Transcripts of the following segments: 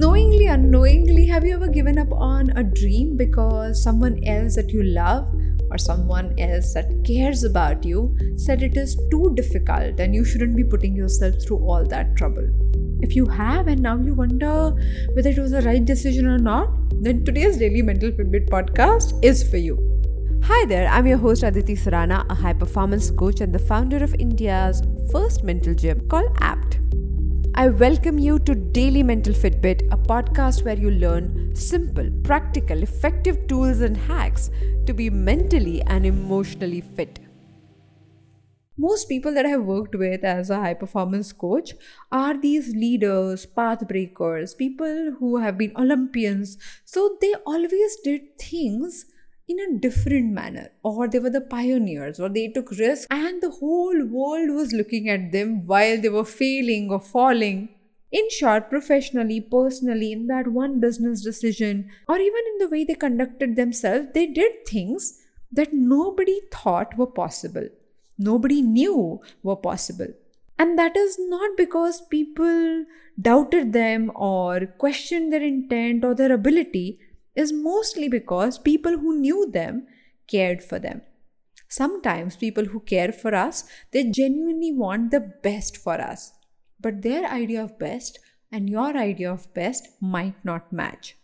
Knowingly, unknowingly, have you ever given up on a dream because someone else that you love or someone else that cares about you said it is too difficult and you shouldn't be putting yourself through all that trouble? If you have and now you wonder whether it was the right decision or not, then today's Daily Mental Fitbit podcast is for you. Hi there, I'm your host Aditi Surana, a high performance coach and the founder of India's first mental gym called APT. I welcome you to Daily Mental Fitbit, a podcast where you learn simple, practical, effective tools and hacks to be mentally and emotionally fit. Most people that I have worked with as a high performance coach are these leaders, path breakers, people who have been Olympians. So they always did things in a different manner or they were the pioneers or they took risks and the whole world was looking at them while they were failing or falling. In short professionally personally in that one business decision or even in the way they conducted themselves they did things that nobody thought were possible. Nobody knew were possible. And that is not because people doubted them or questioned their intent or their ability is mostly because people who knew them cared for them. Sometimes people who care for us, they genuinely want the best for us. But their idea of best and your idea of best might not match.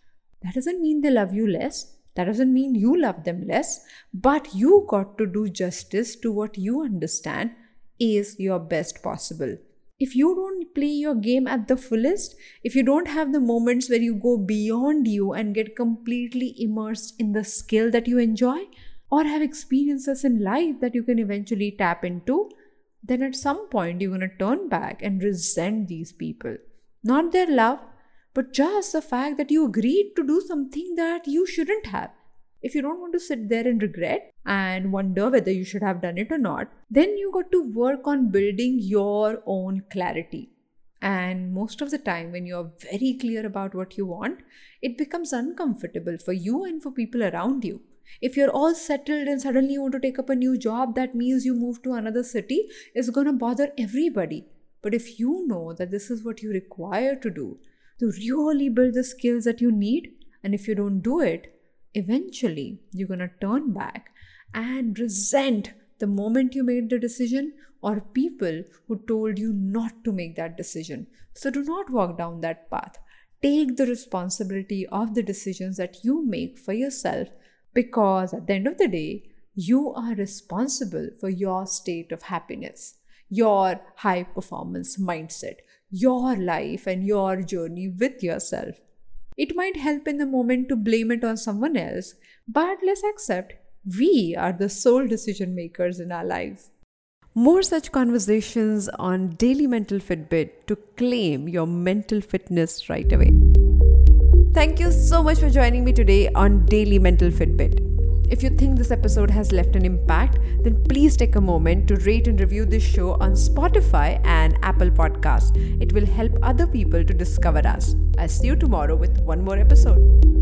That doesn't mean they love you less. That doesn't mean you love them less. But you got to do justice to what you understand is your best possible if you don't play your game at the fullest, if you don't have the moments where you go beyond you and get completely immersed in the skill that you enjoy, or have experiences in life that you can eventually tap into, then at some point you're going to turn back and resent these people. Not their love, but just the fact that you agreed to do something that you shouldn't have. If you don't want to sit there and regret and wonder whether you should have done it or not, then you got to work on building your own clarity. And most of the time, when you're very clear about what you want, it becomes uncomfortable for you and for people around you. If you're all settled and suddenly you want to take up a new job, that means you move to another city, it's going to bother everybody. But if you know that this is what you require to do to really build the skills that you need, and if you don't do it, eventually you're going to turn back and resent the moment you made the decision or people who told you not to make that decision. So do not walk down that path. Take the responsibility of the decisions that you make for yourself because at the end of the day, you are responsible for your state of happiness, your high performance mindset, your life, and your journey with yourself. It might help in the moment to blame it on someone else, but let's accept we are the sole decision makers in our lives. More such conversations on Daily Mental Fitbit to claim your mental fitness right away. Thank you so much for joining me today on Daily Mental Fitbit. If you think this episode has left an impact, then please take a moment to rate and review this show on Spotify and Apple Podcasts. It will help other people to discover us. I'll see you tomorrow with one more episode.